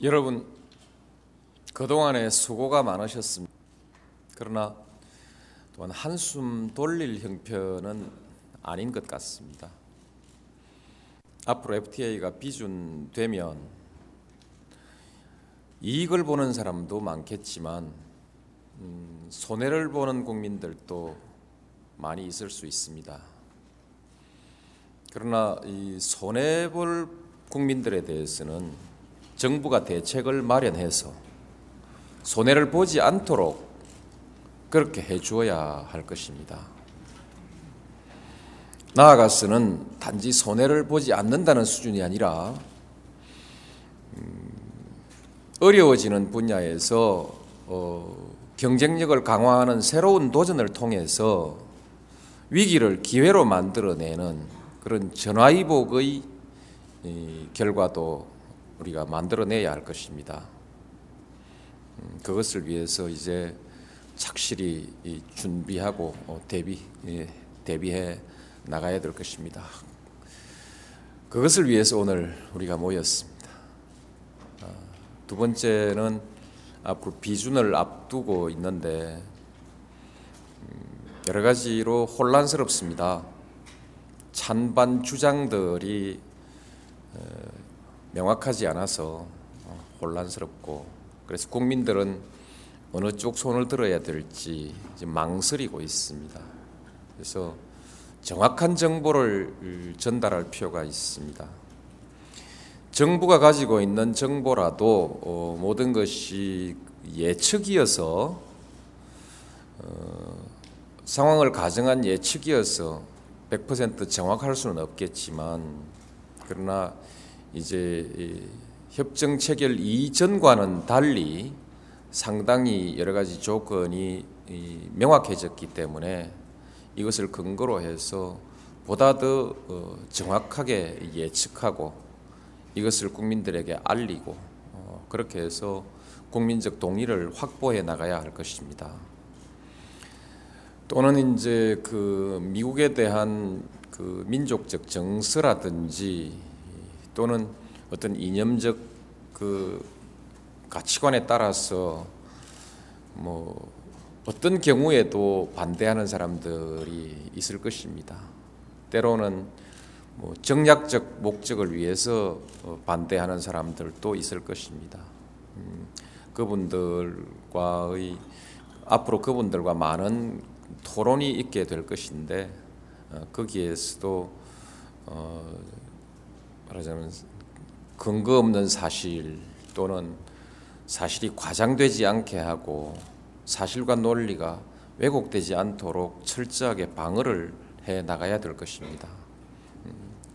여러분 그동안에 수고가 많으셨습니다. 그러나 또한 한숨 돌릴 형편은 아닌 것 같습니다. 앞으로 FTA가 비준되면 이익을 보는 사람도 많겠지만 음, 손해를 보는 국민들도 많이 있을 수 있습니다. 그러나 이 손해 볼 국민들에 대해서는 정부가 대책을 마련해서 손해를 보지 않도록 그렇게 해 주어야 할 것입니다. 나아가서는 단지 손해를 보지 않는다는 수준이 아니라 음, 어려워지는 분야에서 어, 경쟁력을 강화하는 새로운 도전을 통해서 위기를 기회로 만들어내는 그런 전화위복의 결과도 우리가 만들어내야 할 것입니다. 음, 그것을 위해서 이제 착실히 준비하고 어, 대비 예, 대비해 나가야 될 것입니다. 그것을 위해서 오늘 우리가 모였습니다. 아, 두 번째는 앞으로 비준을 앞두고 있는데 음, 여러 가지로 혼란스럽습니다. 찬반 주장들이 어, 명확하지 않아서 어, 혼란스럽고 그래서 국민들은 어느 쪽 손을 들어야 될지 망설이고 있습니다. 그래서 정확한 정보를 전달할 필요가 있습니다. 정부가 가지고 있는 정보라도 어, 모든 것이 예측이어서 어, 상황을 가정한 예측이어서 100% 정확할 수는 없겠지만 그러나 이제 협정 체결 이전과는 달리 상당히 여러 가지 조건이 명확해졌기 때문에 이것을 근거로 해서 보다 더 어, 정확하게 예측하고 이것을 국민들에게 알리고 어, 그렇게 해서 국민적 동의를 확보해 나가야 할 것입니다. 또는 이제 그 미국에 대한 그 민족적 정서라든지 또는 어떤 이념적 그 가치관에 따라서 뭐 어떤 경우에도 반대하는 사람들이 있을 것입니다. 때로는 뭐 정략적 목적을 위해서 어, 반대하는 사람들도 있을 것입니다. 음, 그분들과의 앞으로 그분들과 많은 토론이 있게 될 것인데 어, 거기에서도 어, 말하자면 근거 없는 사실 또는 사실이 과장되지 않게 하고 사실과 논리가 왜곡되지 않도록 철저하게 방어를 해 나가야 될 것입니다. 음,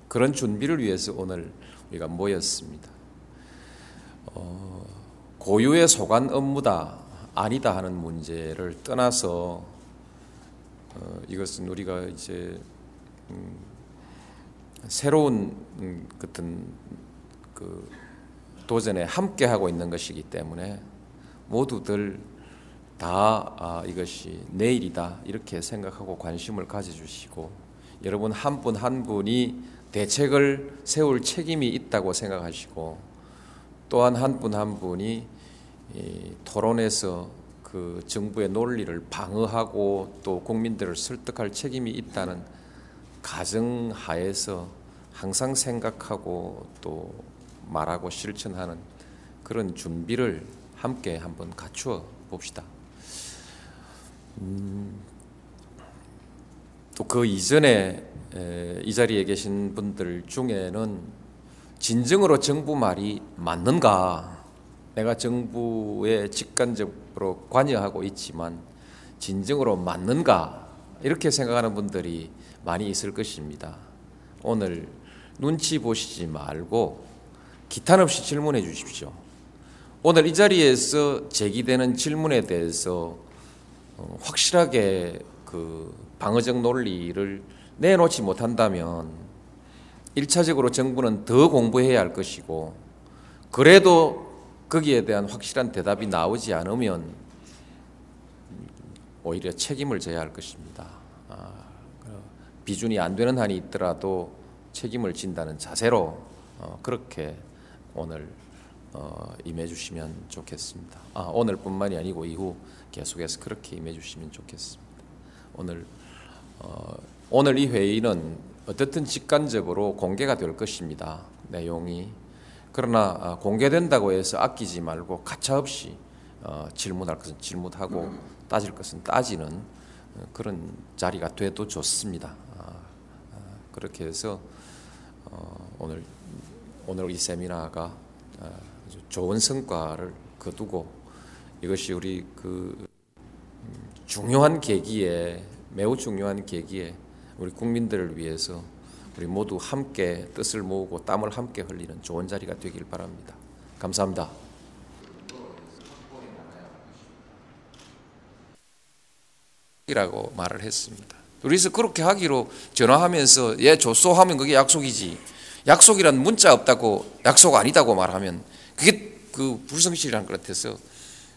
그런 준비를 위해서 오늘 우리가 모였습니다. 어, 고유의 소관 업무다 아니다 하는 문제를 떠나서 어, 이것은 우리가 이제 음, 새로운 음, 같은 그 도전에 함께 하고 있는 것이기 때문에 모두들 다 아, 이것이 내일이다 이렇게 생각하고 관심을 가져주시고 여러분 한 분한 한 분이 대책을 세울 책임이 있다고 생각하시고 또한 한 분한 한 분이 토론에서 그 정부의 논리를 방어하고 또 국민들을 설득할 책임이 있다는 가정 하에서 항상 생각하고 또 말하고 실천하는 그런 준비를 함께 한번 갖추어 봅시다. 음, 또그 이전에 에, 이 자리에 계신 분들 중에는 진정으로 정부 말이 맞는가? 내가 정부에 직간접으로 관여하고 있지만 진정으로 맞는가? 이렇게 생각하는 분들이 많이 있을 것입니다. 오늘 눈치 보시지 말고 기탄 없이 질문해 주십시오. 오늘 이 자리에서 제기되는 질문에 대해서 어, 확실하게 그 방어적 논리를 내놓지 못한다면 일차적으로 정부는 더 공부해야 할 것이고 그래도 거기에 대한 확실한 대답이 나오지 않으면 오히려 책임을 져야 할 것입니다. 아, 비준이 안 되는 한이 있더라도 책임을 진다는 자세로 어, 그렇게 오늘 어, 임해 주시면 좋겠습니다. 아, 오늘뿐만이 아니고 이후 계속해서 그렇게 임해 주시면 좋겠습니다. 오늘 어, 오늘 이 회의는 어떻든 직관적으로 공개가 될 것입니다. 내용이 그러나 아, 공개된다고 해서 아끼지 말고 가차없이 어, 질문할 것은 질문하고 따질 것은 따지는 어, 그런 자리가 돼도 좋습니다. 아, 아, 그렇게 해서 어, 오늘 오늘 이 세미나가 아, 좋은 성과를 거두고 이것이 우리 그 음, 중요한 계기에 매우 중요한 계기에 우리 국민들을 위해서 우리 모두 함께 뜻을 모으고 땀을 함께 흘리는 좋은 자리가 되길 바랍니다. 감사합니다. 이라고 말을 했습니다. 그래서 그렇게 하기로 전화하면서 예 좋소 하면 그게 약속이지 약속이란 문자 없다고 약속 아니다고 말하면 그게 그 불성실한 것 같아서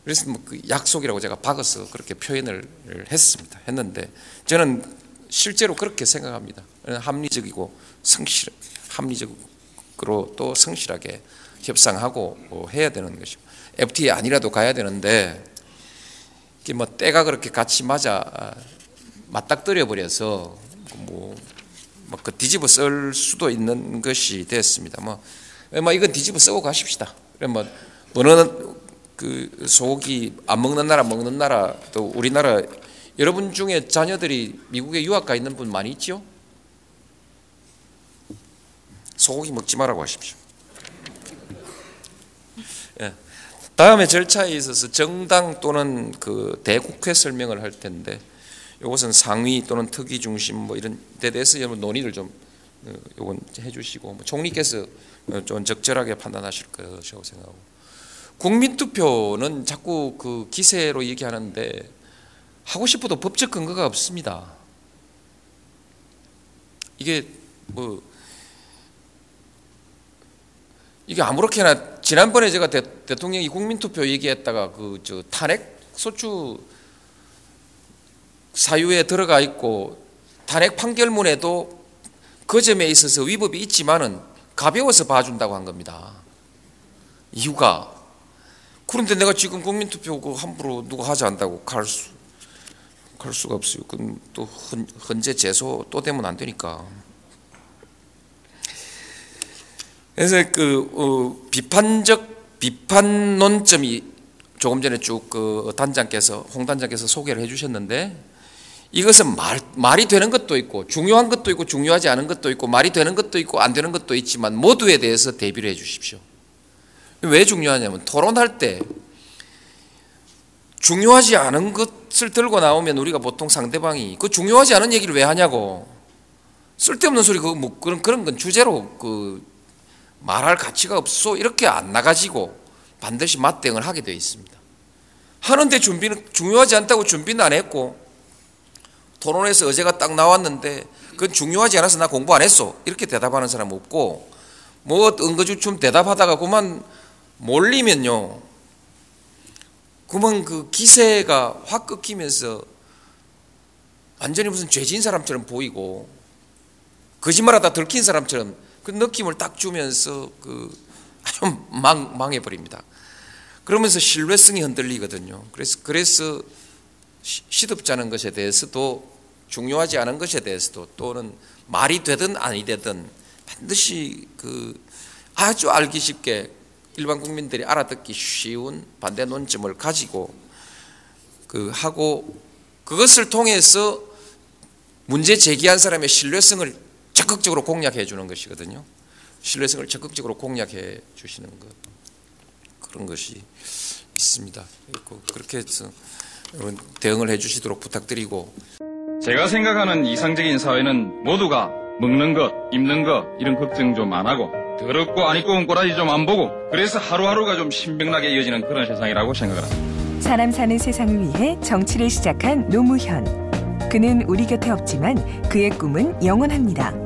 그래서 뭐 그 약속이라고 제가 박아서 그렇게 표현을 했습니다. 했는데 저는 실제로 그렇게 생각합니다. 합리적이고 성실, 합리적으로 또 성실하게 협상하고 뭐 해야 되는 것이고 FTA 아니라도 가야 되는데 뭐 때가 그렇게 같이 맞아 맞닥뜨려 버려서 뭐, 뭐그 뒤집어 쓸 수도 있는 것이 됐습니다. 뭐, 뭐 이건 뒤집어 쓰고 가십시다. 그래 뭐 어느 그 소고기 안 먹는 나라 먹는 나라 또 우리나라 여러분 중에 자녀들이 미국에 유학 가 있는 분 많이 있지요? 소고기 먹지 말라고 하십시오. 예. 다음에 절차에 있어서 정당 또는 그 대국회 설명을 할 텐데 이것은 상위 또는 특위 중심 뭐 이런 데 대해서 여러분 논의를 좀 어, 요건 해주시고 뭐 총리께서 어, 좀 적절하게 판단하실 것이라고 생각하고 국민투표는 자꾸 그 기세로 얘기하는데 하고 싶어도 법적 근거가 없습니다. 이게 뭐 이게 아무렇게나 지난번에 제가 대, 통령이 국민투표 얘기했다가 그 저 탄핵 소추 사유에 들어가 있고 탄핵 판결문에도 그 점에 있어서 위법이 있지만은 가벼워서 봐준다고 한 겁니다. 이유가 그런데 내가 지금 국민투표 그 함부로 누가 하지 않다고 갈 수, 갈 수가 없어요. 그건 또 헌재 제소 또 되면 안 되니까. 그래서 그 어, 비판적 비판 논점이 조금 전에 쭉 그 단장께서 홍 단장께서 소개를 해주셨는데 이것은 말, 말이 되는 것도 있고 중요한 것도 있고 중요하지 않은 것도 있고 말이 되는 것도 있고 안 되는 것도 있지만 모두에 대해서 대비를 해주십시오. 왜 중요하냐면 토론할 때 중요하지 않은 것을 들고 나오면 우리가 보통 상대방이 그 중요하지 않은 얘기를 왜 하냐고 쓸데없는 소리 그거 뭐 그런 그런 건 주제로 그 말할 가치가 없어 이렇게 안 나가지고 반드시 맞대응을 하게 되어 있습니다. 하는데 준비는 중요하지 않다고 준비는 안 했고 토론에서 어제가 딱 나왔는데 그건 중요하지 않아서 나 공부 안 했어 이렇게 대답하는 사람 없고 뭐 은거주춤 대답하다가 그만 몰리면요. 그만 그 기세가 확 꺾이면서 완전히 무슨 죄진 사람처럼 보이고 거짓말하다 들킨 사람처럼 그 느낌을 딱 주면서 그 아주 망, 망해버립니다. 그러면서 신뢰성이 흔들리거든요. 그래서, 그래서 시덥잖은 것에 대해서도 중요하지 않은 것에 대해서도 또는 말이 되든 아니 되든 반드시 그 아주 알기 쉽게 일반 국민들이 알아듣기 쉬운 반대 논점을 가지고 그 하고 그것을 통해서 문제 제기한 사람의 신뢰성을 적극적으로 공략해 주는 것이거든요. 신뢰성을 적극적으로 공략해 주시는 것 그런 것이 있습니다. 그렇게 해서 여러분 대응을 해 주시도록 부탁드리고 제가 생각하는 이상적인 사회는 모두가 먹는 것, 입는 것 이런 걱정 좀 안 하고 더럽고 안 입고 온 꼬라지 좀 안 보고 그래서 하루하루가 좀 신명나게 이어지는 그런 세상이라고 생각을 합니다. 사람 사는 세상을 위해 정치를 시작한 노무현. 그는 우리 곁에 없지만 그의 꿈은 영원합니다.